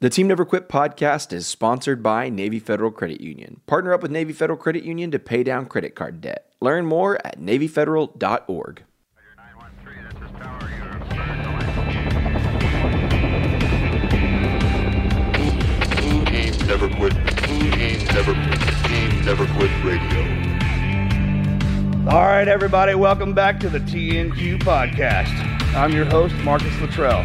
The Team Never Quit podcast is sponsored by Navy Federal Credit Union. Partner up with Navy Federal Credit Union to pay down credit card debt. Learn more at NavyFederal.org. Team Never Quit. Team Never Quit. Team Never Quit Radio. All right, everybody, welcome back to the TNQ podcast. I'm your host, Marcus Luttrell.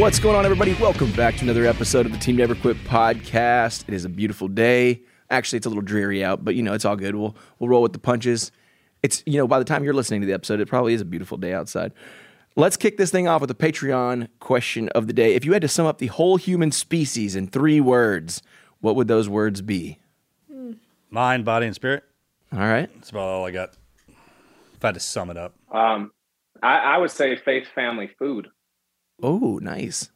What's going on, everybody? Welcome back to another episode of the Team Never Quit podcast. It is a beautiful day. Actually, it's a little dreary out, but you know, it's all good. We'll we'll roll with the punches. It's you know, by the time you're listening to the episode, it probably is a beautiful day outside. Let's kick this thing off with a Patreon question of the day. If you had to sum up the whole human species in three words, what would those words be? Mind, body, and spirit. All right. That's about all I got. If I had to sum it up. Um, I, I would say faith, family, food. Oh, nice.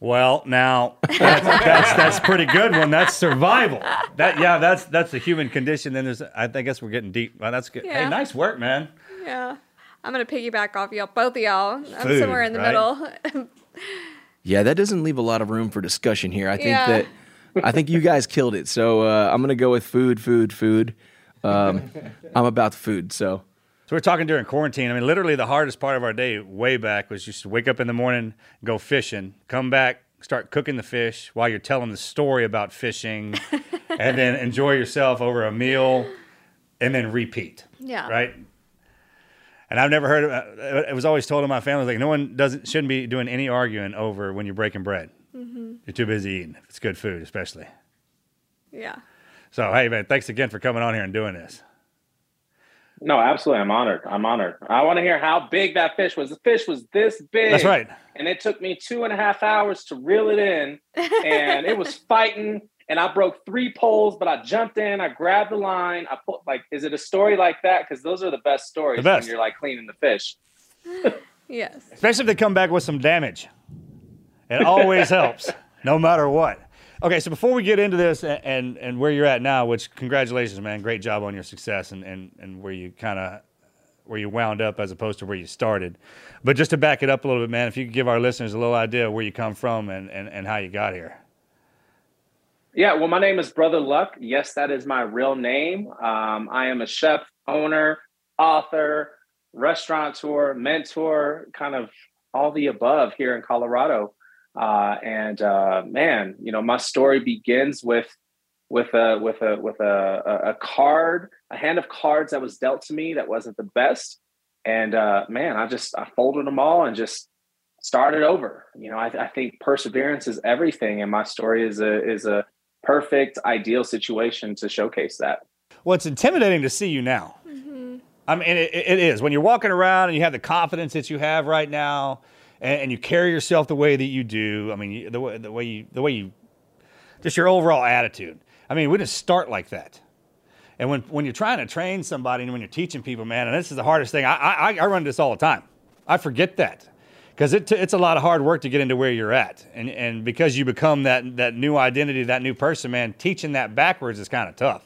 Well, now that's, that's that's pretty good one. That's survival. That yeah, that's that's the human condition. Then there's I think guess we're getting deep. Well, that's good. Hey, nice work, man. Yeah. I'm gonna piggyback off y'all, both of y'all. I'm Food, somewhere in the right? middle. Yeah, that doesn't leave a lot of room for discussion here. I think Yeah. that I think you guys killed it. So uh, I'm gonna go with food, food, food. Um, I'm about the food. So So we're talking during quarantine. I mean, literally the hardest part of our day way back was just to wake up in the morning, go fishing, come back, start cooking the fish while you're telling the story about fishing, and then enjoy yourself over a meal, and then repeat. Yeah. Right. And I've never heard. Of, it was always told in my family like no one doesn't shouldn't be doing any arguing over when you're breaking bread. Mm-hmm. You're too busy eating. It's good food, especially. yeah. So hey man, thanks again for coming on here and doing this. No, absolutely. I'm honored. I'm honored. I want to hear how big that fish was. The fish was this big. That's right. And it took me two and a half hours to reel it in. And it was fighting. And I broke three poles, but I jumped in. I grabbed the line. I put like, is it a story like that? Because those are the best stories The best. when you're like cleaning the fish. Yes. especially if they come back with some damage. It always helps, no matter what. Okay, so before we get into this and, and, and where you're at now, which congratulations, man, great job on your success and, and, and where you kind of where you wound up as opposed to where you started. But just to back it up a little bit, man, if you could give our listeners a little idea of where you come from and, and, and how you got here. Yeah, well, my name is Brother Luck. Yes, that is my real name. Um, I am a chef, owner, author, restaurateur, mentor, kind of all the above here in Colorado. Uh, and uh, man, you know, my story begins with with a with a with a, a, a card, a hand of cards that was dealt to me that wasn't the best. And uh, man, I just I folded them all and just started over. You know, I, I think perseverance is everything, and my story is a is a perfect, ideal situation to showcase that. Well, it's intimidating to see you now. I mean, it, it is. When you're walking around and you have the confidence that you have right now, and, and you carry yourself the way that you do. I mean, the way the way you the way you just your overall attitude. I mean, we didn't start like that. And when when you're trying to train somebody and when you're teaching people, man, and this is the hardest thing. I I, I run this all the time. I forget that because it t- it's a lot of hard work to get into where you're at, and and because you become that that new identity, that new person, man, teaching that backwards is kind of tough.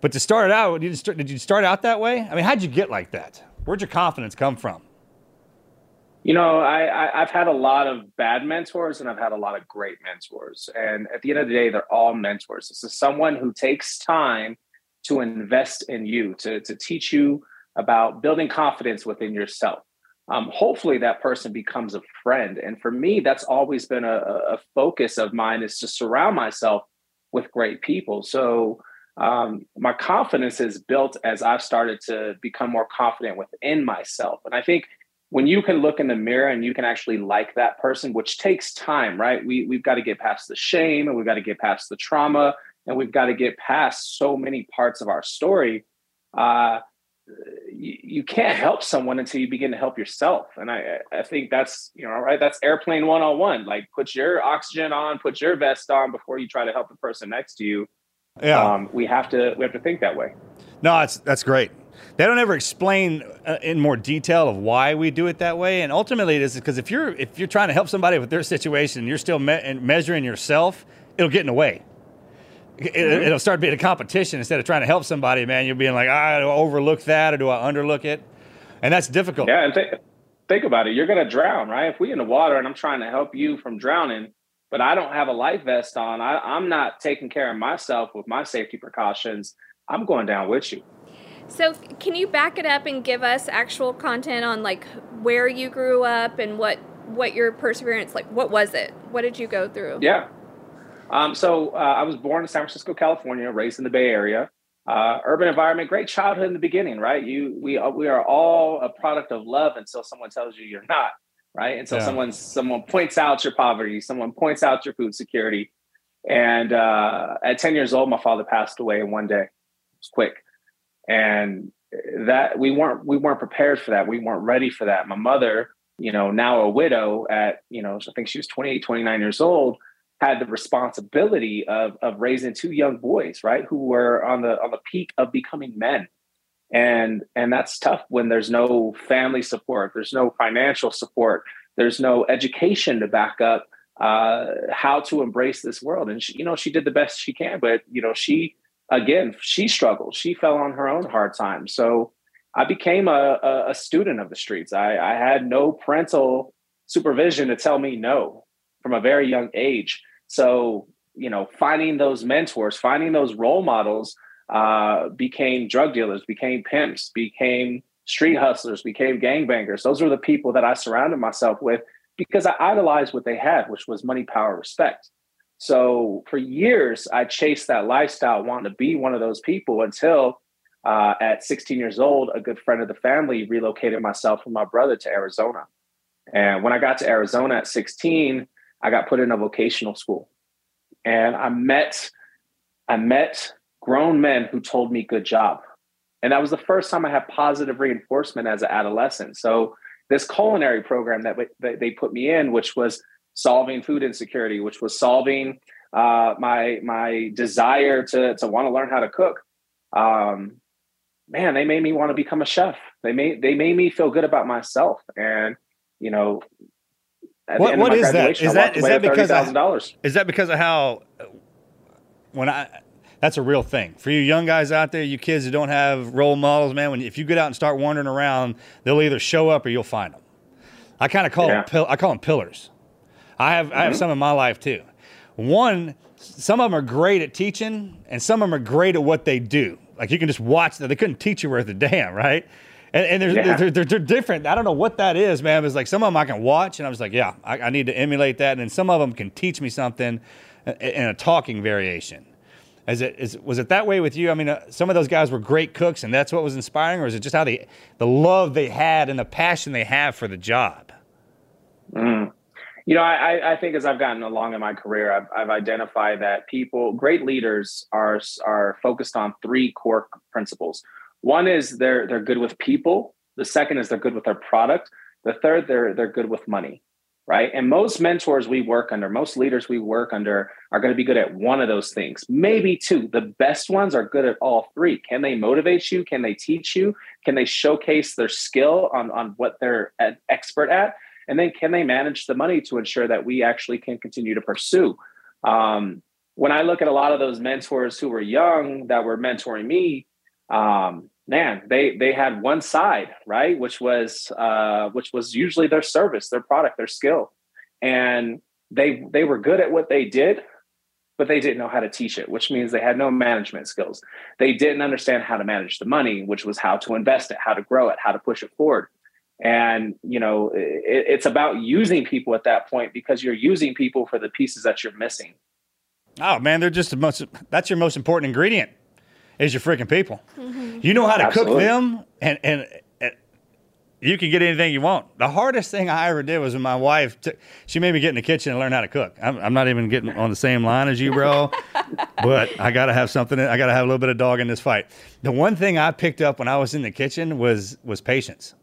But to start out, did you start, did you start out that way? I mean, how'd you get like that? Where'd your confidence come from? You know, I, I have had a lot of bad mentors and I've had a lot of great mentors. And at the end of the day, they're all mentors. This is someone who takes time to invest in you, to, to teach you about building confidence within yourself. Um, hopefully that person becomes a friend. And for me, that's always been a, a focus of mine is to surround myself with great people. So um, my confidence is built as I've started to become more confident within myself. And I think when you can look in the mirror and you can actually like that person, which takes time, right? We we've got to get past the shame and we've got to get past the trauma and we've got to get past so many parts of our story. Uh, you, you can't help someone until you begin to help yourself. And I, I think that's, you know, right. That's airplane one on one. Like put your oxygen on, put your vest on before you try to help the person next to you. Yeah. Um, we have to, we have to think that way. No, that's, that's great. They don't ever explain uh, in more detail of why we do it that way, and ultimately it is because if you're if you're trying to help somebody with their situation, you're still me- measuring yourself, it'll get in the way. It, mm-hmm. start being a competition instead of trying to help somebody. Man, you're being like, ah, do I overlook that or do I underlook it? And that's difficult. Yeah, and th- think about it. You're going to drown, right? If we in the water and I'm trying to help you from drowning, but I don't have a life vest on, I, I'm not taking care of myself with my safety precautions. I'm going down with you. So, can you back it up and give us actual content on like where you grew up and what what your perseverance like? What was it? What did you go through? Yeah. Um, so uh, I was born in San Francisco, California, raised in the Bay Area. Uh, urban environment, great childhood in the beginning, right? You we uh, we are all a product of love until someone tells you you're not, right? Until yeah. someone someone points out your poverty, someone points out your food security. And uh, at 10 years old, my father passed away in one day. It was quick and that we weren't we weren't prepared for that. We weren't ready for that. My mother you know now a widow at you know i think she was 28 29 years old had the responsibility of of raising two young boys right who were on the on the peak of becoming men. And and that's tough when there's no family support there's no financial support there's no education to back up uh, how to embrace this world. And she, you know she did the best she can but you know she again, she struggled. She fell on her own hard time. So I became a, a, a student of the streets. I, I, had no parental supervision to tell me no from a very young age. So, you know, finding those mentors, finding those role models uh, became drug dealers, became pimps, became street hustlers, became gangbangers. Those were the people that I surrounded myself with because I idolized what they had, which was money, power, respect. So for years, I chased that lifestyle, wanting to be one of those people until uh, at 16 years old, a good friend of the family relocated myself and my brother to Arizona. And when I got to Arizona at 16, I got put in a vocational school. And I met, I met grown men who told me good job. And that was the first time I had positive reinforcement as an adolescent. So this culinary program that they put me in, which was solving food insecurity, which was solving uh, my my desire to to want to learn how to cook. Um, man, they made me want to become a chef. They made they made me feel good about myself, and you know. What, what is that? Is that is that because of, is that because of how when I that's a real thing for you young guys out there, you kids who don't have role models, man. When if you get out and start wandering around, they'll either show up or you'll find them. I kind of call yeah. them I call them pillars. I have. I have mm-hmm. some in my life too. One, some of them are great at teaching, and some of them are great at what they do. Like you can just watch them. They couldn't teach you worth a damn, right? And, and they're, yeah. they're, they're, they're, different. I don't know what that is, man. It's like some of them I can watch, and I was like, yeah, I, I need to emulate that. And then some of them can teach me something in a talking variation. Is it is was it that way with you? I mean, uh, some of those guys were great cooks, and that's what was inspiring, or is it just how they the love they had and the passion they have for the job? Mm. You know, I, I think as I've gotten along in my career, I've, I've identified that people, great leaders, are are focused on three core principles. One is they're they're good with people. The second is they're good with their product. The third, they're they're good with money, right? And most mentors we work under, most leaders we work under, are going to be good at one of those things, maybe two. The best ones are good at all three. Can they motivate you? Can they teach you? Can they showcase their skill on on what they're an expert at? And then can they manage the money to ensure that we actually can continue to pursue? Um, when i look at a lot of those mentors who were young that were mentoring me um, man they they had one side right? Which was uh, which was usually their service their product their skill. And they they were good at what they did but they didn't know how to teach it which means they had no management skills. They didn't understand how to manage the money which was how to invest it how to grow it how to push it forward and you know it, it's about using people at that point because you're using people for the pieces that you're missing oh man they're just the most that's your most important ingredient is your freaking people mm-hmm. you know how to Absolutely. cook them and, and you can get anything you want. The hardest thing I ever did was when my wife, took, she made me get in the kitchen and learn how to cook. I'm, I'm not even getting on the same line as you, bro, but I got to have something. I got to have a little bit of dog in this fight. The one thing I picked up when I was in the kitchen was was patience.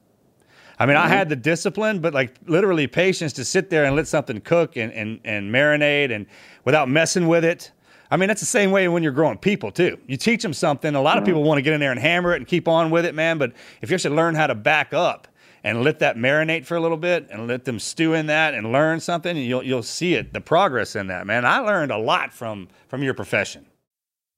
I mean, mm-hmm. I had the discipline, but like literally patience to sit there and let something cook and, and, and marinate and without messing with it. I mean, that's the same way when you're growing people too. You teach them something. A lot of people want to get in there and hammer it and keep on with it, man. But if you actually learn how to back up and let that marinate for a little bit and let them stew in that and learn something, you'll you'll see it, the progress in that, man. I learned a lot from from your profession.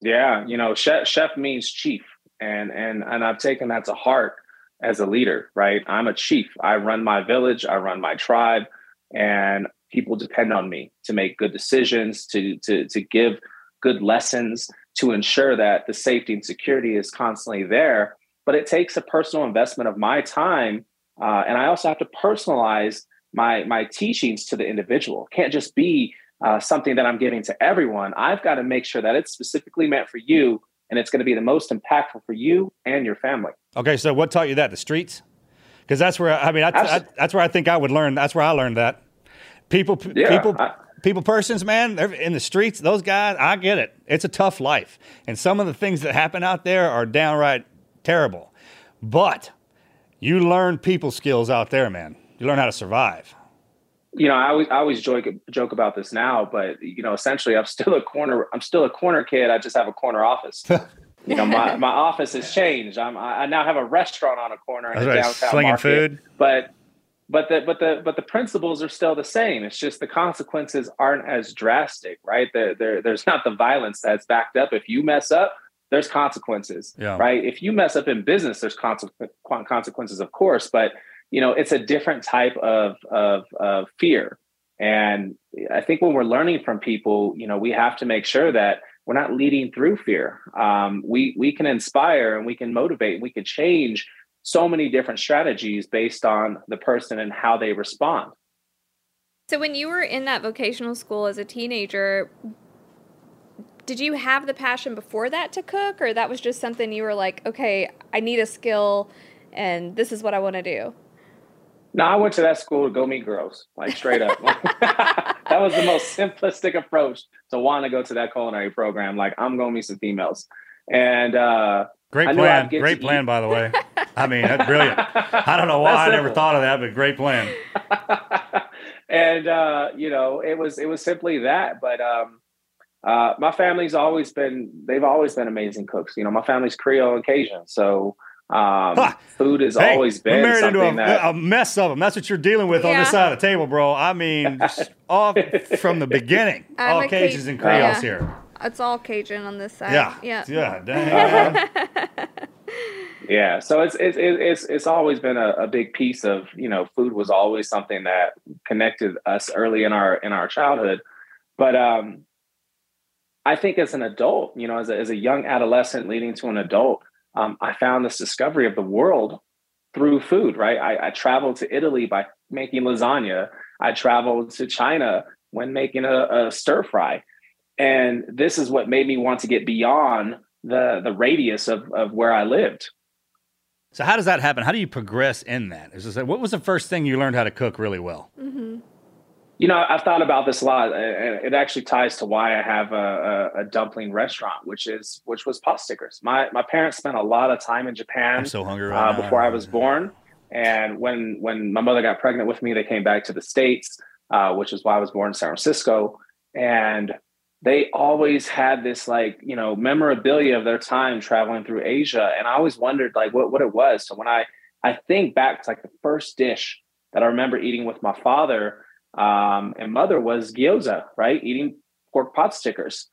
Yeah, you know, chef, chef means chief, and and and I've taken that to heart as a leader. Right, I'm a chief. I run my village. I run my tribe, and people depend on me to make good decisions, to to to give good lessons, to ensure that the safety and security is constantly there. But it takes a personal investment of my time, uh, and I also have to personalize my my teachings to the individual. Can't just be uh, something that I'm giving to everyone, I've got to make sure that it's specifically meant for you and it's going to be the most impactful for you and your family. Okay, so what taught you that? The streets? Because that's where I mean, that's, I, that's where I think I would learn. That's where I learned that. People, yeah, people, I, people, persons, man, they're in the streets. Those guys, I get it. It's a tough life, and some of the things that happen out there are downright terrible. But you learn people skills out there, man. You learn how to survive you know, I always I always joke joke about this now, but you know, essentially, I'm still a corner. I'm still a corner kid. I just have a corner office. you know, my, my office has changed. I'm I now have a restaurant on a corner in right, downtown slinging market. food. But but the but the but the principles are still the same. It's just the consequences aren't as drastic, right? There there there's not the violence that's backed up. If you mess up, there's consequences, yeah. right? If you mess up in business, there's consequences, of course, but you know it's a different type of, of of fear. And i think when we're learning from people you know we have to make sure that we're not leading through fear. Um, we we can inspire and we can motivate and we can change so many different strategies based on the person and how they respond. So when you were in that vocational school as a teenager did you have the passion before that to cook or that was just something you were like okay i need a skill and this is what i want to do no, I went to that school to go meet girls, like straight up. that was the most simplistic approach to want to go to that culinary program. Like, I'm going to meet some females. And uh, great plan. Great plan, eat. by the way. I mean, that's brilliant. I don't know why I never thought of that, but great plan. and uh, you know, it was it was simply that. But um, uh, my family's always been they've always been amazing cooks. You know, my family's Creole and Cajun, so um, Huh. food has Hey, always been married into a, that a mess of them. That's what you're dealing with on this side of the table, bro. I mean, just off from the beginning. I'm all a cages Caj- and Creoles yeah. here. It's all Cajun on this side. Yeah. Yeah. Yeah. Dang. Yeah, so it's it's it's it's always been a, a big piece of you know food was always something that connected us early in our in our childhood, but um, I think as an adult, you know, as a, as a young adolescent leading to an adult, um, I found this discovery of the world through food. Right, I, I traveled to Italy by making lasagna. I traveled to China when making a, a stir fry, and this is what made me want to get beyond the the radius of of where I lived. so how does that happen? How do you progress in that? Is this, what was the first thing you learned how to cook really well? Mm-hmm. You know, I've thought about this a lot, and it actually ties to why I have a, a, a dumpling restaurant, which is which was pot stickers. My my parents spent a lot of time in Japan I'm so hungry right uh, before I was born, and when when my mother got pregnant with me, they came back to the states, uh, which is why I was born in San Francisco, and they always had this like you know memorabilia of their time traveling through Asia, and I always wondered like what what it was. So when I I think back to like the first dish that I remember eating with my father um, and mother was gyoza, right? Eating pork pot stickers.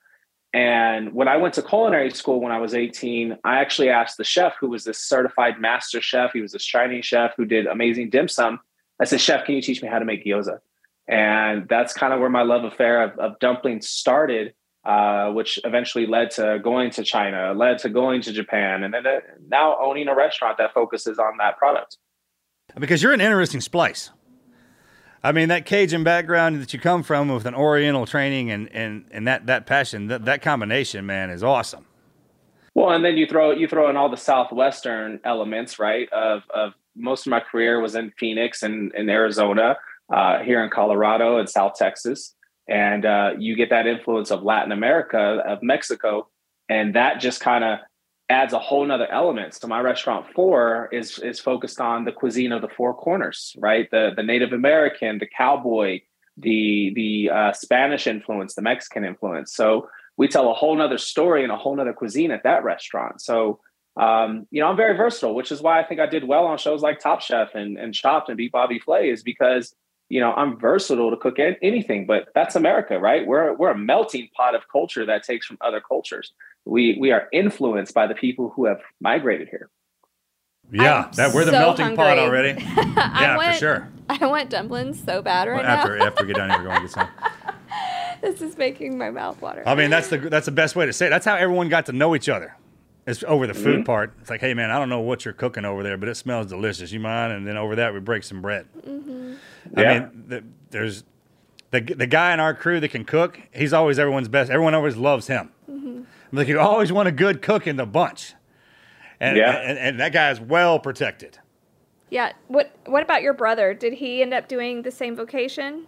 And when I went to culinary school when I was 18, I actually asked the chef, who was this certified master chef, he was this Chinese chef who did amazing dim sum. I said, Chef, can you teach me how to make gyoza? And that's kind of where my love affair of, of dumplings started, uh, which eventually led to going to China, led to going to Japan, and then uh, now owning a restaurant that focuses on that product. Because you're an interesting splice. I mean, that Cajun background that you come from with an Oriental training and, and, and that, that passion, that, that combination, man, is awesome. Well, and then you throw you throw in all the southwestern elements, right? Of of most of my career was in Phoenix and in Arizona, uh, here in Colorado and South Texas, and uh, you get that influence of Latin America, of Mexico, and that just kind of adds a whole nother element. So my restaurant four is is focused on the cuisine of the four corners, right? The the Native American, the cowboy, the the uh, Spanish influence, the Mexican influence. So we tell a whole nother story and a whole nother cuisine at that restaurant. So um, you know, I'm very versatile, which is why I think I did well on shows like Top Chef and, and Chopped and Beat Bobby Flay is because, you know, I'm versatile to cook anything, but that's America, right? We're, we're a melting pot of culture that takes from other cultures. We, we are influenced by the people who have migrated here. Yeah, I'm that we're the so melting pot already. Yeah, want, for sure. I want dumplings so bad right Well, after now. after we get done here, we're going to get some. this is making my mouth water. I mean, that's the that's the best way to say it. That's how everyone got to know each other. It's over the food mm-hmm. part. It's like, hey man, I don't know what you're cooking over there, but it smells delicious. You mind? And then over that, we break some bread. Mm-hmm. I Yeah. mean, the, there's the the guy in our crew that can cook. He's always everyone's best. Everyone always loves him. Mm-hmm. Like you always want a good cook in the bunch, and, Yeah. and and that guy is well protected. yeah. What What about your brother? Did he end up doing the same vocation?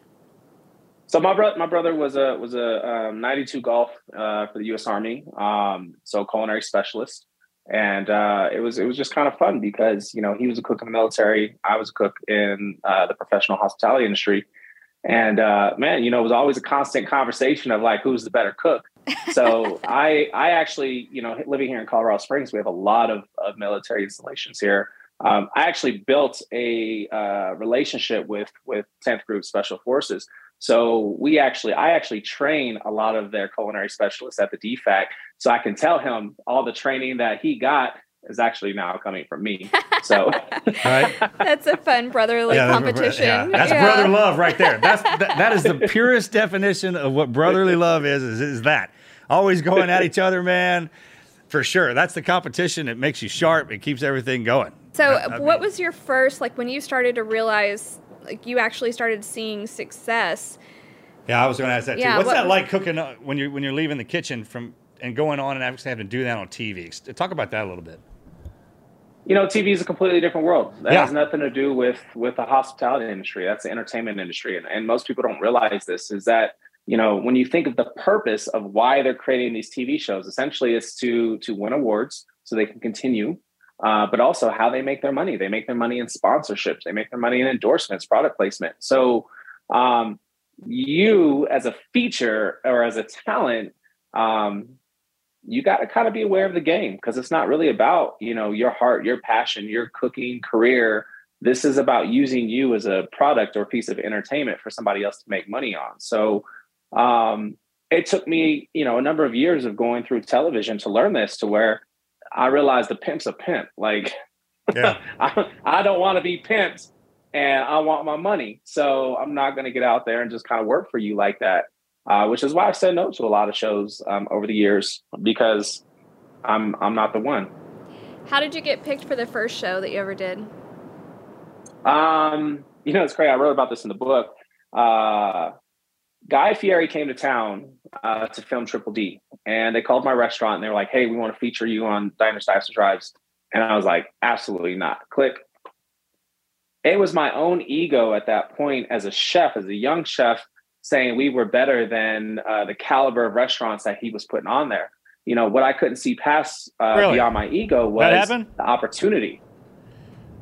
So my brother, my brother was a was a um, 92 golf uh, for the U.S. Army, um, so culinary specialist, and uh, it was it was just kind of fun because you know he was a cook in the military, I was a cook in uh, the professional hospitality industry, and uh, man, you know it was always a constant conversation of like who's the better cook. So I I actually you know living here in Colorado Springs, we have a lot of, of military installations here. Um, I actually built a uh, relationship with with 10th Group Special Forces. So we actually, I actually train a lot of their culinary specialists at the DFAC. So I can tell him all the training that he got is actually now coming from me. So Right? That's a fun brotherly Yeah, that's- competition. yeah, that's Yeah. brother love right there. That's that, that is the purest definition of what brotherly love is, is. Is that always going at each other, man? For sure. That's the competition. It makes you sharp. It keeps everything going. So, I- I what mean- was your first like when you started to realize like you actually started seeing success? Yeah, I was going to ask that too. What's what- that like cooking uh, when you when you're leaving the kitchen from and going on and actually having to do that on TV? Talk about that a little bit. you know, TV is a completely different world. That Yeah. has nothing to do with with the hospitality industry. That's the entertainment industry, and, and most people don't realize this. Is that you know when you think of the purpose of why they're creating these TV shows, essentially it's to to win awards so they can continue, uh, but also how they make their money. They make their money in sponsorships. They make their money in endorsements, product placement. So um, you as a feature or as a talent, um, you got to kind of be aware of the game because it's not really about you know your heart, your passion, your cooking career. This is about using you as a product or piece of entertainment for somebody else to make money on. So um, it took me, you know, a number of years of going through television to learn this to where I realized the pimp's a pimp. Like, yeah. I, I don't want to be pimped and I want my money. So I'm not going to get out there and just kind of work for you like that. Uh, which is why I said no to a lot of shows um, over the years because I'm I'm not the one. How did you get picked for the first show that you ever did? Um, you know, it's great. I wrote about this in the book. Uh, Guy Fieri came to town uh, to film Triple D, and they called my restaurant and they were like, "Hey, we want to feature you on Diners, Dives, and Drives." And I was like, "Absolutely not!" Click. It was my own ego at that point as a chef, as a young chef, saying we were better than uh, the caliber of restaurants that he was putting on there. You know what I couldn't see past uh, really? beyond my ego was the opportunity.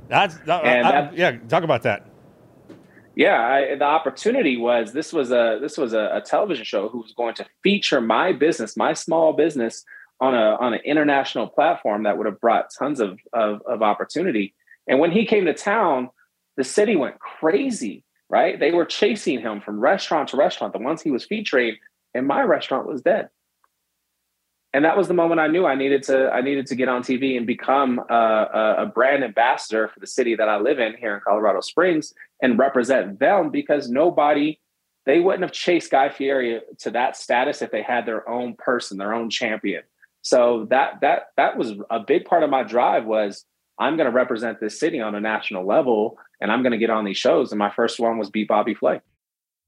That's that, I, that, yeah. Talk about that yeah I, the opportunity was this was a this was a, a, television show who was going to feature my business my small business on a on an international platform that would have brought tons of, of, of opportunity. And when he came to town the city went crazy right? They were chasing him from restaurant to restaurant the ones he was featuring and my restaurant was dead and that was the moment I knew I needed to I needed to get on TV and become a, a, brand ambassador for the city that I live in here in Colorado Springs and represent them because nobody they wouldn't have chased Guy Fieri to that status if they had their own person, their own champion. So that that that was a big part of my drive was I'm going to represent this city on a national level and I'm going to get on these shows. And my first one was Beat Bobby Flay.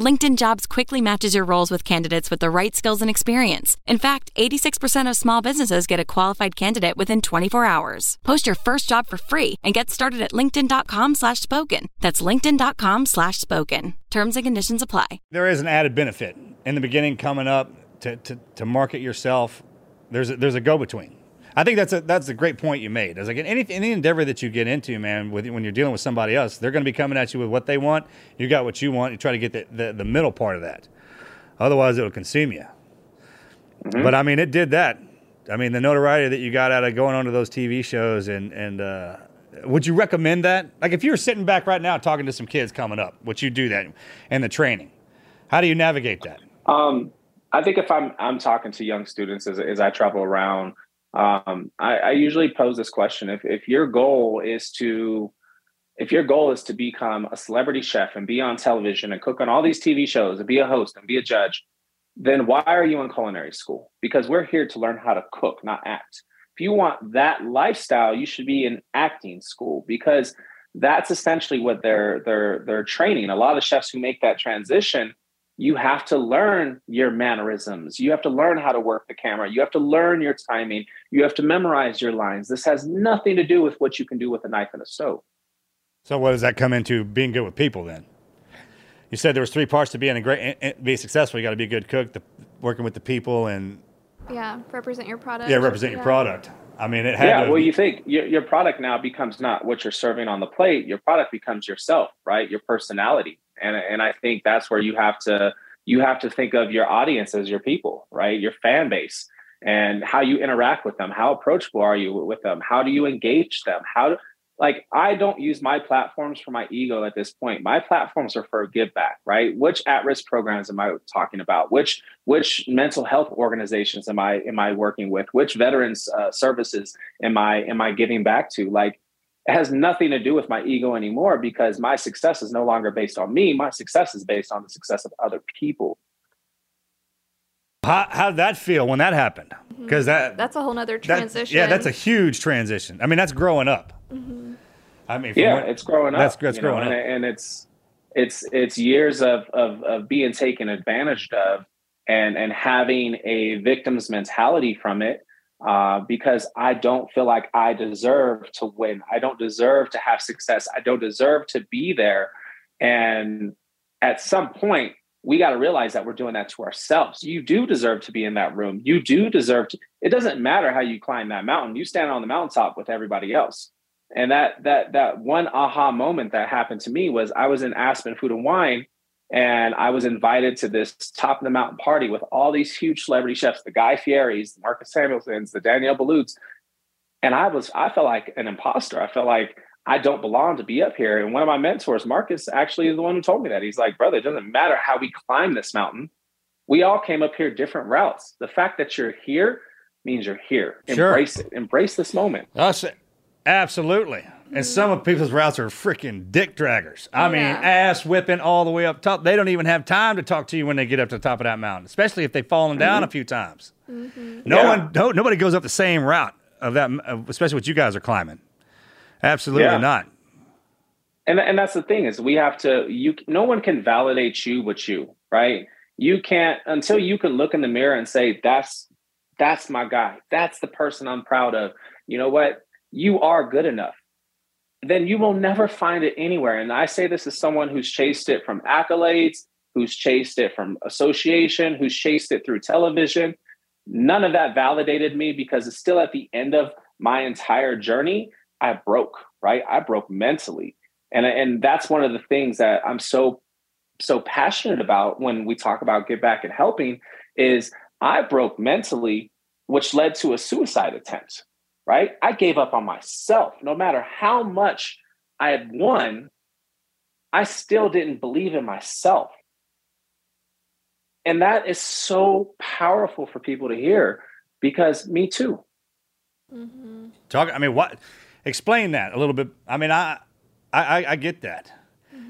LinkedIn Jobs quickly matches your roles with candidates with the right skills and experience. In fact, 86% of small businesses get a qualified candidate within 24 hours. Post your first job for free and get started at linkedin.com slash spoken. That's linkedin.com slash spoken. Terms and conditions apply. There is an added benefit in the beginning coming up to, to, to market yourself. There's a, there's a go-between I think that's a that's a great point you made. It's like any any endeavor that you get into, man, with, when you're dealing with somebody else, they're going to be coming at you with what they want. You got what you want. You try to get the, the, the middle part of that. Otherwise, it'll consume you. Mm-hmm. But I mean, it did that. I mean, the notoriety that you got out of going onto those TV shows and and uh, would you recommend that? Like, if you were sitting back right now talking to some kids coming up, would you do that and the training? How do you navigate that? Um, I think if I'm I'm talking to young students as as I travel around um, I, I usually pose this question: if if your goal is to if your goal is to become a celebrity chef and be on television and cook on all these TV shows and be a host and be a judge, then why are you in culinary school? Because we're here to learn how to cook, not act. If you want that lifestyle, you should be in acting school because that's essentially what they're they're they're training. A lot of chefs who make that transition you have to learn your mannerisms. You have to learn how to work the camera. You have to learn your timing. You have to memorize your lines. This has nothing to do with what you can do with a knife and a stove. So, what does that come into being good with people then? You said there was three parts to being a great, eh, eh, be successful. You got to be a good cook, the, working with the people, and yeah, represent your product. Yeah, represent yeah. your product. I mean, it had. Yeah, to, well, you think your, your product now becomes not what you're serving on the plate. Your product becomes yourself, right? Your personality and and I think that's where you have to you have to think of your audience as your people, right? Your fan base and how you interact with them. How approachable are you with them? How do you engage them? How do, like I don't use my platforms for my ego at this point. My platforms are for give back, right? Which at-risk programs am I talking about? Which which mental health organizations am I am I working with? Which veterans uh, services am I am I giving back to? Like it has nothing to do with my ego anymore because my success is no longer based on me. My success is based on the success of other people. How how did that feel when that happened? Because that That's a whole nother that- transition. yeah, that's a huge transition. I mean, that's growing up. Mm-hmm. I mean, yeah what- it's growing up That's that's you know, growing and, up. and it's it's it's years of, of of being taken advantage of and and having a victim's mentality from it uh, because I don't feel like I deserve to win. I don't deserve to have success. I don't deserve to be there. And at some point, we got to realize that we're doing that to ourselves. You do deserve to be in that room. You do deserve to. It doesn't matter how you climb that mountain. You stand on the mountaintop with everybody else. And that that that one aha moment that happened to me was I was in Aspen Food and Wine, and I was invited to this top of the mountain party with all these huge celebrity chefs, the Guy Fieri's, the Marcus Samuelsons, the Daniel Bouluds, and I was I felt like an imposter. I felt like I don't belong to be up here. And one of my mentors, Marcus, actually is the one who told me that. He's like, brother, it doesn't matter how we climb this mountain. We all came up here different routes. The fact that you're here means you're here. Sure. Embrace it. Embrace this moment. Us, absolutely. And some of people's routes are freaking dick draggers. I mean, ass whipping all the way up top. They don't even have time to talk to you when they get up to the top of that mountain, especially if they've fallen down Mhm. a few times. Mm-hmm. No Yeah. one, no, nobody goes up the same route of that, especially what you guys are climbing. Absolutely Yeah. not. and and that's the thing is we have to you no one can validate you but you right? You can't until you can look in the mirror and say that's that's my guy. That's the person i'm proud of. You know what? You are good enough. Then you will never find it anywhere. And i say this as someone who's chased it from accolades who's chased it from association who's chased it through television. None of that validated me because it's still at the end of my entire journey i broke right? I broke mentally. And and that's one of the things that i'm so so passionate about when we talk about give back and helping is i broke mentally which led to a suicide attempt right? I gave up on myself. No matter how much i had won i still didn't believe in myself. And that is so powerful for people to hear because me too. Mm-hmm. Talk. I mean, what? Explain that a little bit. I mean, I, I, I- get that.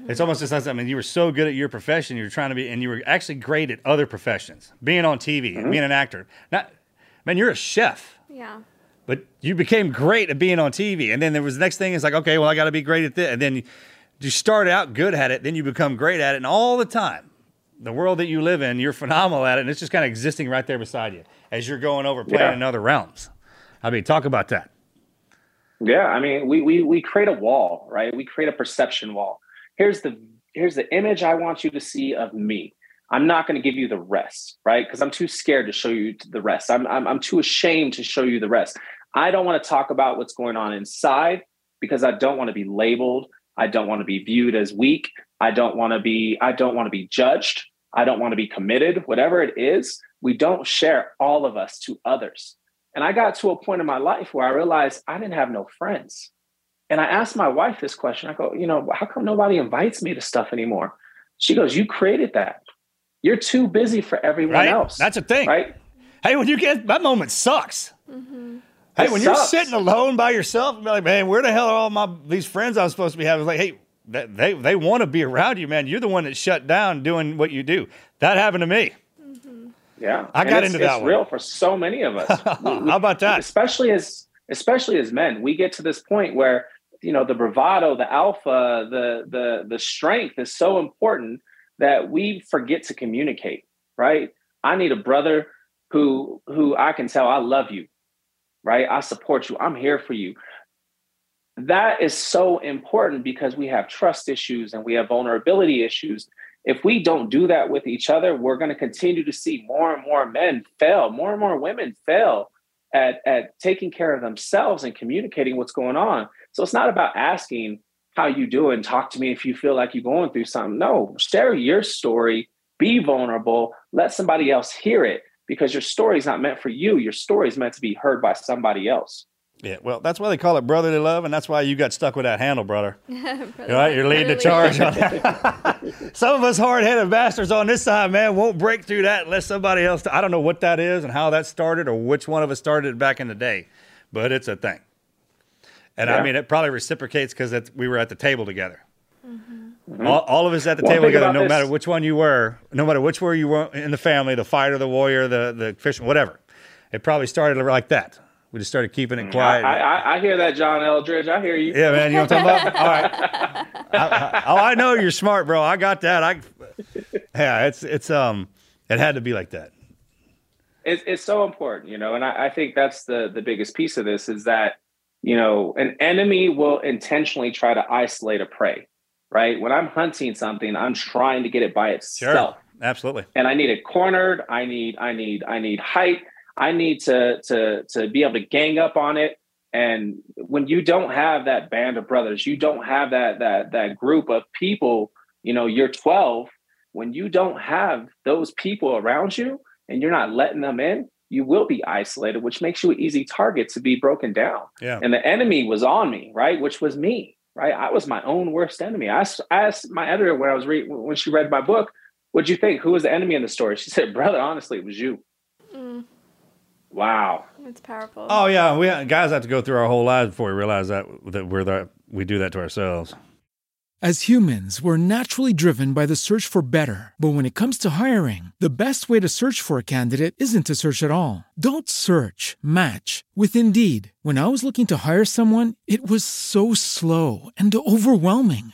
It's almost just like I mean, you were so good at your profession, you were trying to be, and you were actually great at other professions, being on TV, Mm-hmm. being an actor. Not, man, you're a chef, Yeah. but you became great at being on TV, and then there was the next thing is like, okay, well, I got to be great at this, and then you, you start out good at it, then you become great at it, and all the time, the world that you live in, you're phenomenal at it, and it's just kind of existing right there beside you as you're going over playing Yeah. in other realms. I mean, talk about that. Yeah, I mean, we we we create a wall, right? We create a perception wall. Here's the here's the image I want you to see of me. I'm not going to give you the rest, right? Because I'm too scared to show you the rest. I'm, I'm I'm too ashamed to show you the rest. I don't want to talk about what's going on inside because I don't want to be labeled. I don't want to be viewed as weak. I don't want to be I don't want to be judged. I don't want to be committed. Whatever it is, we don't share all of us to others. And I got to a point in my life where I realized I didn't have no friends. And I asked my wife this question. I go, you know, how come nobody invites me to stuff anymore? She goes, you created that. You're too busy for everyone Right? else. That's a thing. Right? Hey, when you get that moment sucks. Mm-hmm. Hey, It when you're sitting alone by yourself, and be like, man, where the hell are all my these friends I was supposed to be having? It's like, hey, they they want to be around you, man. You're the one that shut down doing what you do. That happened to me. Yeah. I And got it's- into that it's one. real for so many of us. How about that? Especially as especially as men, we get to this point where you know the bravado, the alpha, the the the strength is so important that we forget to communicate, right? I need a brother who who I can tell I love you, right? I support you. I'm here for you. That is so important because we have trust issues and we have vulnerability issues. If we don't do that with each other, we're going to continue to see more and more men fail, more and more women fail at, at taking care of themselves and communicating what's going on. So it's not about asking how you doing, talk to me if you feel like you're going through something. No, share your story be vulnerable, let somebody else hear it because your story is not meant for you. Your story is meant to be heard by somebody else. Yeah, well, that's why they call it brotherly love, and that's why you got stuck with that handle, brother. Brother- Right? You're leading the charge on that. Some of us hard headed bastards on this side, man, won't break through that unless somebody else. I don't know what that is and how that started or which one of us started it back in the day, but it's a thing. And I mean, it probably reciprocates because we were at the table together. Mm-hmm. All, all of us at the One table together, no this- matter which one you were, no matter which one you were in the family, the fighter, the warrior, the the fisherman, whatever. It probably started like that. We just started keeping it quiet. I, I, I hear that, John Eldredge. I hear you. Yeah, man, you know what I'm talking about? All right. I, I, oh, I know you're smart, bro. I got that. I Yeah, it's it's um it had to be like that. it's, it's so important, you know, and I, I think that's the the biggest piece of this is that you know an enemy will intentionally try to isolate a prey, right? When I'm hunting something, I'm trying to get it by itself, Sure. Absolutely. and I need it cornered. I need I need I need height. I need to to to be able to gang up on it. And when you don't have that band of brothers, you don't have that that that group of people. You know, you're 12. When you don't have those people around you, and you're not letting them in, you will be isolated, which makes you an easy target to be broken down. Yeah. And the enemy was on me, right? Which was me, right? I was my own worst enemy. I asked, I asked my editor when I was re- when she read my book, "What'd you think? Who was the enemy in the story?" She said, "Brother, honestly, it was you." Wow. it's powerful. Oh yeah, we guys have to go through our whole lives before we realize that that we're that we do that to ourselves. As humans, we're naturally driven by the search for better. But when it comes to hiring, the best way to search for a candidate isn't to search at all. Don't search, match with Indeed. When I was looking to hire someone, it was so slow and overwhelming.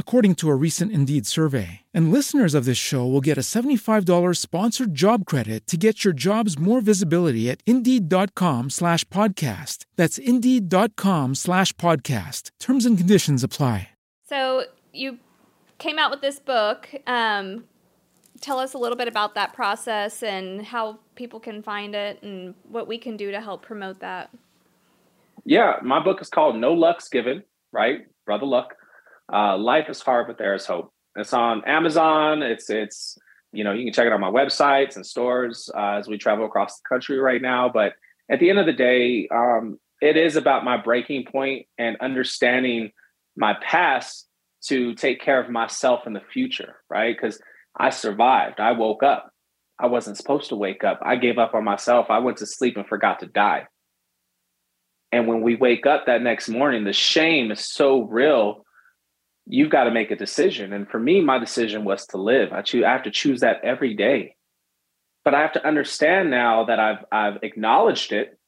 according to a recent Indeed survey. And listeners of this show will get a $75 sponsored job credit to get your jobs more visibility at Indeed.com slash podcast. That's Indeed.com slash podcast. Terms and conditions apply. So you came out with this book. Um, tell us a little bit about that process and how people can find it and what we can do to help promote that. Yeah, my book is called No Luck's Given, right? Brother Luck. Uh, Life is hard, but there is hope. It's on Amazon. It's it's you know you can check it on my websites and stores uh, as we travel across the country right now. But at the end of the day, um, it is about my breaking point and understanding my past to take care of myself in the future, right? Because I survived. I woke up. I wasn't supposed to wake up. I gave up on myself. I went to sleep and forgot to die. And when we wake up that next morning, the shame is so real. You've got to make a decision. And for me, my decision was to live. I choose I have to choose that every day. But I have to understand now that I've I've acknowledged it.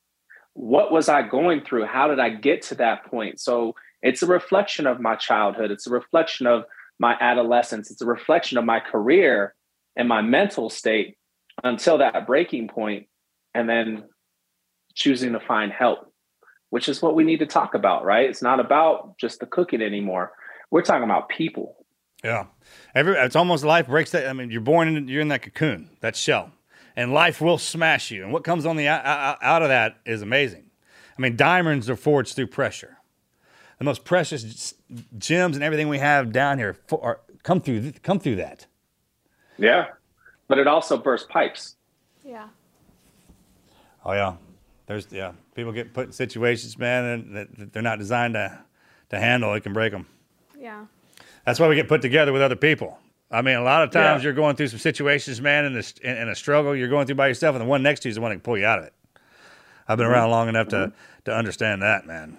What was I going through? How did I get to that point? So it's a reflection of my childhood. It's a reflection of my adolescence. It's a reflection of my career and my mental state until that breaking point, and then choosing to find help, which is what we need to talk about, right? It's not about just the cooking anymore. We're talking about people. Yeah, every it's almost life breaks that. I mean, you're born in you're in that cocoon, that shell, and life will smash you. And what comes on the out, out out of that is amazing. I mean, diamonds are forged through pressure. The most precious gems and everything we have down here for, are, come through come through that. Yeah, but it also bursts pipes. Yeah. Oh yeah, there's yeah. People get put in situations, man, and that, that they're not designed to to handle. It can break them. Yeah. That's why we get put together with other people. I mean, a lot of times Yeah. you're going through some situations, man, in a, in, in a struggle you're going through by yourself, and the one next to you is the one that can pull you out of it. I've been mm-hmm. around long enough to mm-hmm. to understand that, man.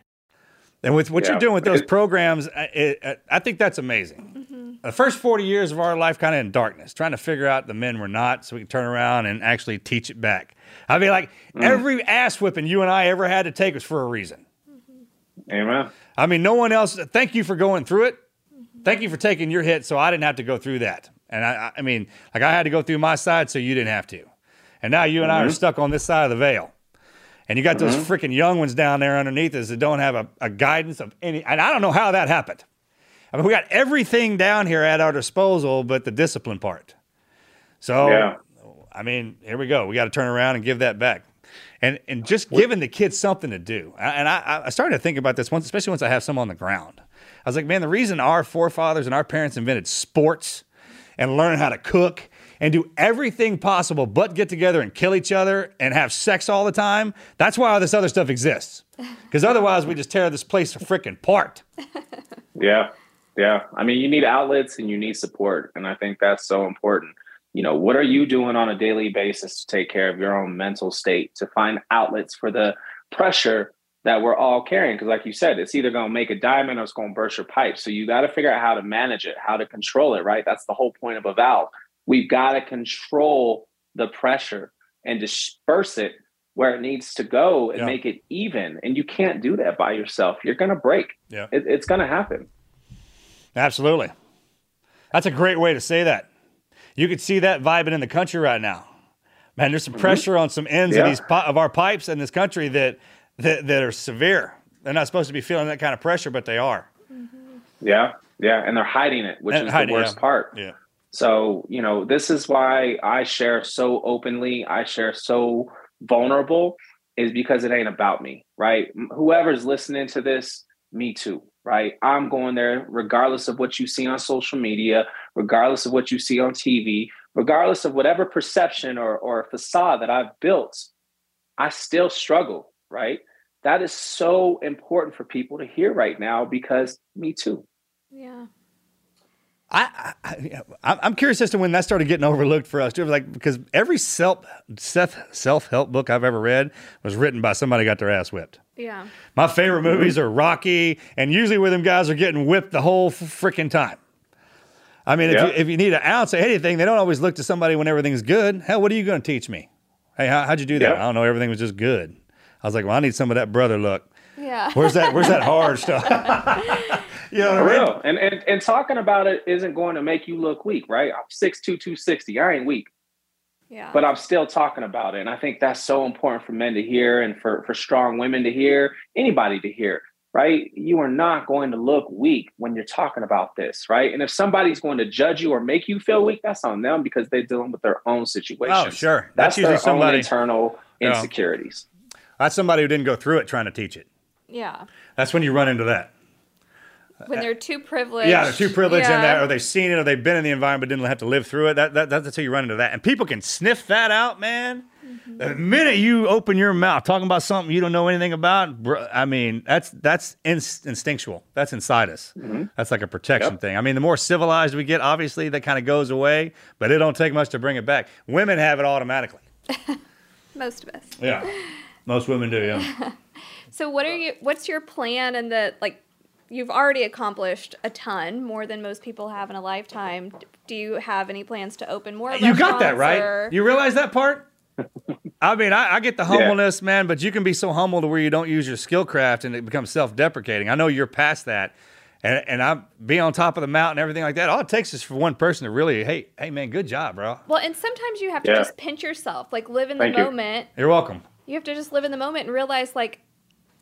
And with what Yeah. you're doing with those programs, I- it, I think that's amazing. Mm-hmm. The first 40 years of our life kind of in darkness, trying to figure out the men we're not so we can turn around and actually teach it back. I mean, like mm. every ass whipping you and I ever had to take was for a reason. Mm-hmm. Amen. I mean, no one else. Thank you for going through it. Mm-hmm. Thank you for taking your hit, so I didn't have to go through that. And I, I- I mean, like I had to go through my side, so you didn't have to. And now you and I are stuck on this side of the veil. And you got those mm-hmm. freaking young ones down there underneath us that don't have a, a guidance of any. And I don't know how that happened. I mean, we got everything down here at our disposal, but the discipline part. So, Yeah. I mean, here we go. We got to turn around and give that back. And, and just giving the kids something to do. And I, I started to think about this once, especially once I have some on the ground. I was like, man, the reason our forefathers and our parents invented sports and learn how to cook and do everything possible but get together and kill each other and have sex all the time, that's why all this other stuff exists. Because otherwise, we just tear this place a freaking apart. Yeah. Yeah. I mean, you need outlets and you need support. And I think that's so important. You know, what are you doing on a daily basis to take care of your own mental state, to find outlets for the pressure that we're all carrying? Because, like you said, it's either going to make a diamond or it's going to burst your pipe. So you got to figure out how to manage it, how to control it, right? That's the whole point of a valve. We've got to control the pressure and disperse it where it needs to go and Yeah. make it even. And you can't do that by yourself. You're going to break. Yeah. It, it's going to happen. Absolutely. That's a great way to say that. You could see that vibing in the country right now. Man, there's some mm-hmm. pressure on some ends of these of our pipes in this country that, that that are severe. They're not supposed to be feeling that kind of pressure, but they are. Mm-hmm. Yeah, yeah, and they're hiding it, which And is hiding, the worst yeah. part. Yeah. So you know, this is why I share so openly. I share so vulnerable, is because it ain't about me, right? Whoever's listening to this, me too, right? I'm going there, regardless of what you see on social media, regardless of what you see on TV, regardless of whatever perception or or facade that I've built. I still struggle, right? That is so important for people to hear right now because me too. Yeah. I, I, I- I'm curious as to when that started getting overlooked for us too. Like because every self self self help book I've ever read was written by somebody who got their ass whipped. Yeah. My favorite movies are Rocky, and usually where them guys are getting whipped the whole freaking time. I mean, if, you, if you need an ounce of anything, they don't always look to somebody when everything's good. Hell, what are you going to teach me? Hey, how, how'd you do that? Yeah. I don't know. Everything was just good. I was like, well, I need some of that brother look. Yeah. Where's that? Where's that hard stuff? you know For I mean? real. And, and and talking about it isn't going to make you look weak, right? I'm 6'2", 260. I ain't weak, Yeah. but I'm still talking about it. And I think that's so important for men to hear and for, for strong women to hear, anybody to hear, right? You are not going to look weak when you're talking about this, right? And if somebody's going to judge you or make you feel weak, that's on them because they're dealing with their own situation. Oh, sure. That's, That's usually their somebody- own internal Yeah. insecurities. That's somebody who didn't go through it trying to teach it. yeah. That's when you run into that. When they're too privileged. Yeah, they're too privileged in that, or they've seen it, or they've been in the environment, but didn't have to live through it. That, that that's how you run into that. And people can sniff that out, man. Mm-hmm. The minute you open your mouth talking about something you don't know anything about, bro, I mean, that's that's inst- instinctual. That's inside us. That's like a protection Yep. thing. I mean, the more civilized we get, obviously, that kind of goes away, but it don't take much to bring it back. Women have it automatically. Most of us. Yeah, most women do. Yeah. So what are you what's your plan and the like you've already accomplished a ton more than most people have in a lifetime. Do you have any plans to open more You got that right. or- You realize that part? I mean, I, I get the Yeah. humbleness, man, but you can be so humble to where you don't use your skill craft and it becomes self deprecating. I know you're past that. And, and I'm be on top of the mountain and everything like that. All it takes is for one person to really, hey, hey, man, good job, bro. Well, and sometimes you have to Yeah. just pinch yourself, like live in Thank the you. moment. You're welcome. You have to just live in the moment and realize like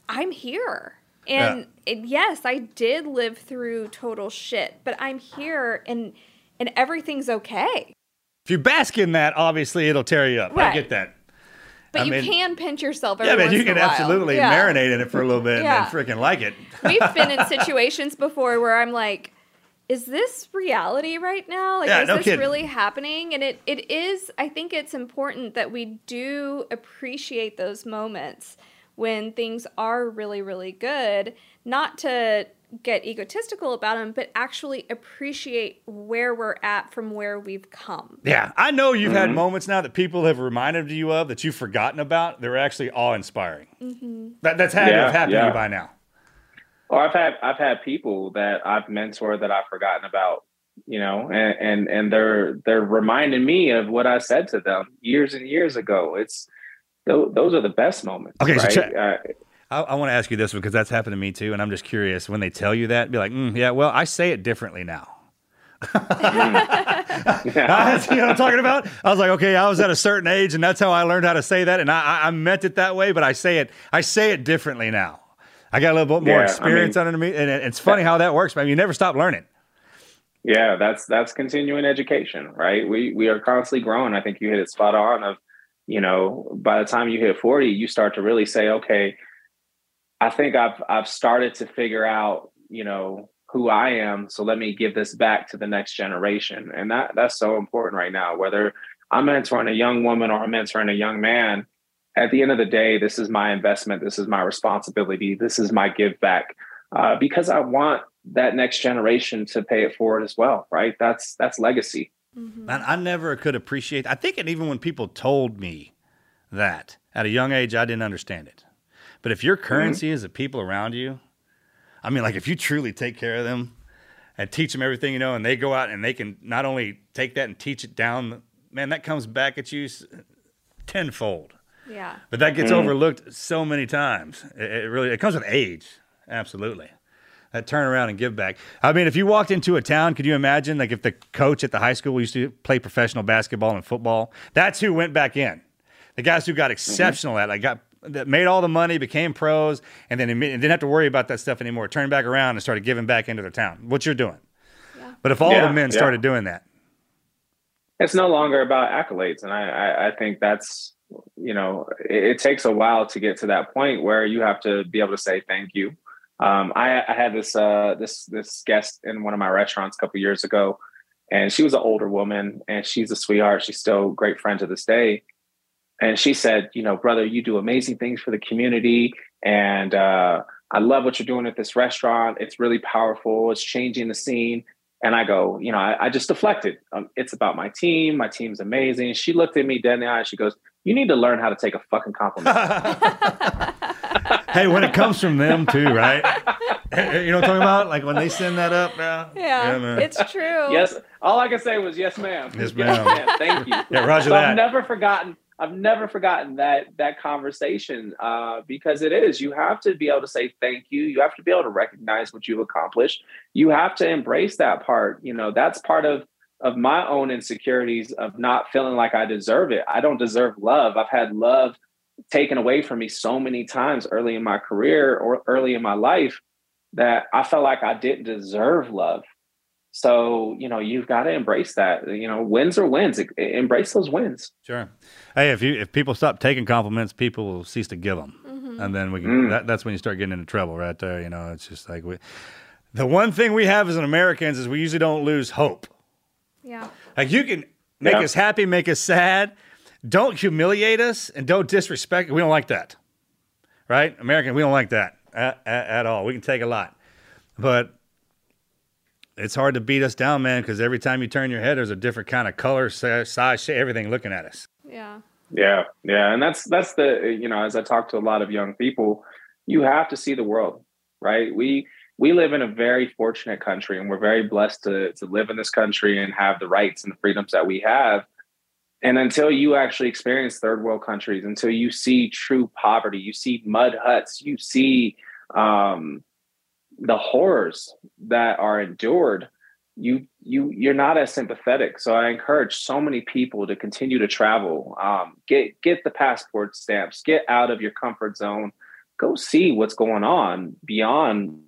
I'm here And it, yes, I did live through total shit, but I'm here and and everything's okay. If you bask in that, obviously it'll tear you up. I get that. But I you mean- can pinch yourself every Yeah, man, you can absolutely Yeah. marinate in it for a little bit Yeah. and freaking like it. We've been in situations before where I'm like, is this reality right now? Like, Yeah, is no this kidding. really happening? And it, it is, I think it's important that we do appreciate those moments when things are really, really good, not to get egotistical about them, but actually appreciate where we're at from where we've come. Yeah, I know you've had Mhm. moments now that people have reminded you of that you've forgotten about. They're actually awe inspiring. Mm-hmm. That, that's had to Yeah, have happened to you by now. Or I've had I've had people that I've mentored that I've forgotten about, you know, and and and they're they're reminding me of what I said to them years and years ago. It's tho- those are the best moments. Okay, so right? check- Uh, I, I want to ask you this one because that's happened to me too, and I'm just curious when they tell you that, be like, mm, yeah, well, I say it differently now. you know what I'm talking about? I was like, okay, I was at a certain age, and that's how I learned how to say that, and I, I- I meant it that way, but I say it, I say it differently now. I got a little bit more Yeah, I experience mean- under me, and it- it's funny how that works, man. You never stop learning. Yeah, that's that's continuing education, right? We we are constantly growing. I think you hit it spot on. Of you know, by the time you hit forty, you start to really say, okay, I think I've I've started to figure out, you know, who I am. So let me give this back to the next generation, and that that's so important right now. Whether I'm mentoring a young woman or I'm mentoring a young man, at the end of the day, this is my investment. This is my responsibility. This is my give back uh, because I want that next generation to pay it forward as well. Right? That's that's legacy. Man, I never could appreciate. I think, and even when people told me that at a young age, I didn't understand it. But if your currency is the people around you, I mean, like if you truly take care of them and teach them everything you know, and they go out and they can not only take that and teach it down, man, that comes back at you tenfold. Yeah. But that gets Mhm. overlooked so many times. It, it really it comes with age. Absolutely. That turn around and give back. I mean, if you walked into a town, could you imagine like if the coach at the high school used to play professional basketball and football, that's who went back in. The guys who got mm-hmm. exceptional at like got that made all the money, became pros, and then and didn't have to worry about that stuff anymore. Turned back around and started giving back into their town. What you're doing. But if all Yeah, the men yeah. started doing that, It's no longer about accolades, and I I, I think that's you know it, it takes a while to get to that point where you have to be able to say thank you. Um, I, I had this uh, this this guest in one of my restaurants a couple years ago, and she was an older woman, and she's a sweetheart. She's still a great friend to this day. And she said, you know, brother, you do amazing things for the community, and uh, I love what you're doing at this restaurant. It's really powerful. It's changing the scene. And I go, you know, I, I just deflected. Um, it's about my team. My team's amazing. She looked at me dead in the eye. She goes, "You need to learn how to take a fucking compliment." hey, when it comes from them too, right? you know what I'm talking about? Like when they send that up now. Yeah, man. it's true. yes. All I can say was, "Yes, ma'am." Yes, ma'am. Thank you. Yeah, roger so that. I've never forgotten. I've never forgotten that that conversation uh, because it is. You have to be able to say thank you. You have to be able to recognize what you've accomplished. You have to embrace that part. You know, that's part of of my own insecurities of not feeling like I deserve it. I don't deserve love. I've had love taken away from me so many times early in my career or early in my life that I felt like I didn't deserve love. So, you know, you've got to embrace that. You know, wins are wins. Embrace those wins. Sure. Hey, if you if people stop taking compliments, people will cease to give them, Mm-hmm. and then we can. Mm. That, that's when you start getting into trouble, right there. You know, it's just like we. The one thing we have as an Americans is we usually don't lose hope. Yeah. Like you can make Yeah. us happy, make us sad. Don't humiliate us and don't disrespect. We don't like that, right? American, we don't like that at, at, at all. We can take a lot, but it's hard to beat us down, man. Because every time you turn your head, there's a different kind of color, size, shape, everything looking at us. Yeah. Yeah, yeah, and that's that's the you know as I talk to a lot of young people, you have to see the world, right? We we live in a very fortunate country, and we're very blessed to to live in this country and have the rights and the freedoms that we have. And until you actually experience third world countries, until you see true poverty, you see mud huts, you see um, the horrors that are endured, you you you're not as sympathetic. So I encourage so many people to continue to travel. Um, get get the passport stamps. Get out of your comfort zone. go see what's going on beyond.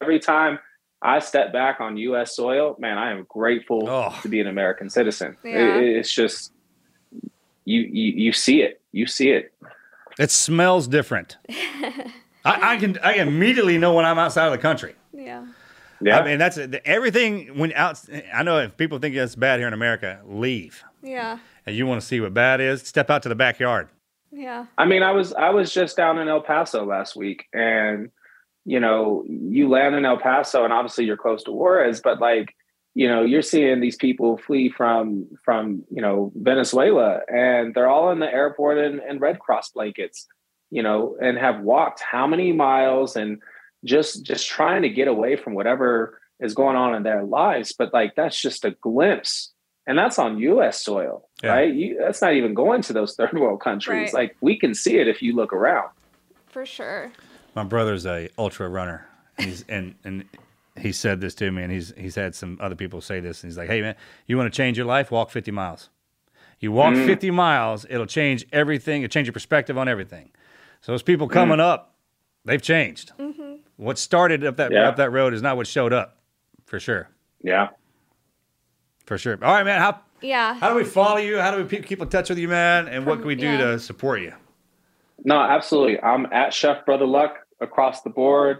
Every time I step back on U.S. soil, man, I am grateful Oh. to be an American citizen. It- it's just you, you you see it, you see it. It smells different. I, I can I immediately know when I'm outside of the country. Yeah. Yeah, I mean, that's everything. When out, I know if people think it's bad here in America, leave. Yeah. And you want to see what bad is, step out to the backyard. Yeah. I mean, I was I was just down in El Paso last week, and you know, you land in El Paso, and obviously you're close to Juarez, but like, you know, you're seeing these people flee from from you know Venezuela, and they're all in the airport in, in Red Cross blankets, you know, and have walked how many miles and just just trying to get away from whatever is going on in their lives. But like, that's just a glimpse. And that's on U.S. soil, Yeah. right? You, that's not even going to those third world countries. Right. Like we can see it if you look around. For sure. My brother's a ultra runner. He's and and he said this to me, and he's he's had some other people say this, and he's like, "Hey man, you want to change your life? Walk 50 miles. You walk mm. 50 miles, it'll change everything. It'll change your perspective on everything." So those people mm. coming up, they've changed. Mm-hmm. What started up that Yeah. up that road is not what showed up, for sure, Yeah. for sure. All right, man. How Yeah. how do we follow you? How do we pe- keep in touch with you, man? And what can we do Yeah. to support you? No, absolutely. I'm at Chef Brother Luck across the board,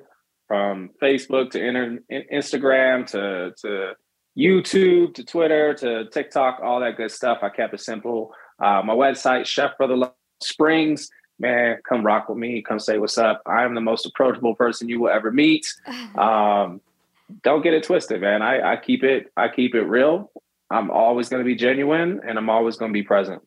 from Facebook to inter- Instagram to to YouTube to Twitter to TikTok, all that good stuff. I kept it simple. Uh, my website, Chef Brother Luck Springs. Man, come rock with me. Come say what's up. I am the most approachable person you will ever meet. Um, don't get it twisted, man. I, I keep it. I keep it real. I'm always going to be genuine, and I'm always going to be present.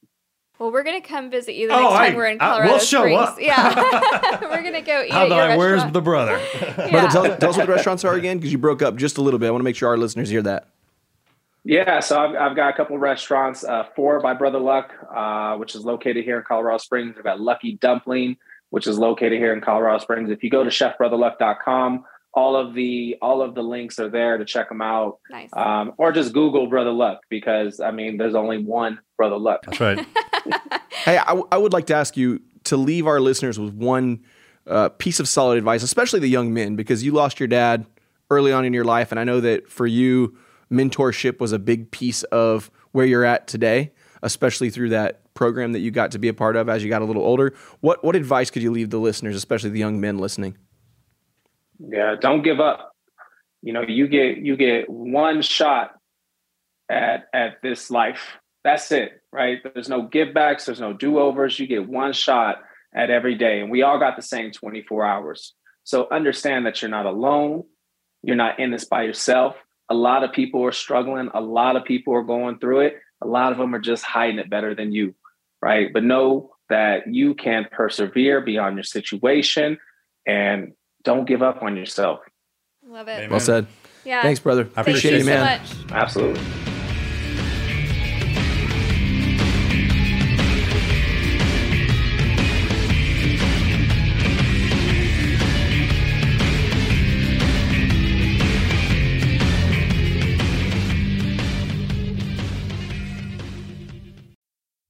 Well, we're gonna come visit you the Oh, next time I- we're in I- we'll Colorado show Springs. up. Yeah. we're gonna go eat How at your about where's restaurant. the brother? yeah. Brother, tell, tell us what the restaurants are again because you broke up just a little bit. I want to make sure our listeners hear that. Yeah, so I've, I've got a couple of restaurants. Uh, four by Brother Luck, uh, which is located here in Colorado Springs. I've got Lucky Dumpling, which is located here in Colorado Springs. If you go to chefbrotherluck.com, all of the all of the links are there to check them out, nice. um, or just Google Brother Luck because I mean, there's only one Brother Luck. That's right. Hey, I, I would like to ask you to leave our listeners with one uh, piece of solid advice, especially the young men, because you lost your dad early on in your life. And I know that for you, mentorship was a big piece of where you're at today, especially through that program that you got to be a part of as you got a little older. What, what advice could you leave the listeners, especially the young men listening? Yeah, don't give up. You know, you get you get one shot at at this life. That's it, right? There's no give backs, there's no do-overs. You get one shot at every day. And we all got the same 24 hours. So understand that you're not alone. You're not in this by yourself. A lot of people are struggling, a lot of people are going through it. A lot of them are just hiding it better than you, right? But know that you can persevere beyond your situation and don't give up on yourself. Love it. Amen. Well said. Yeah. Thanks, brother. I Thank appreciate you you, so man. much. Absolutely.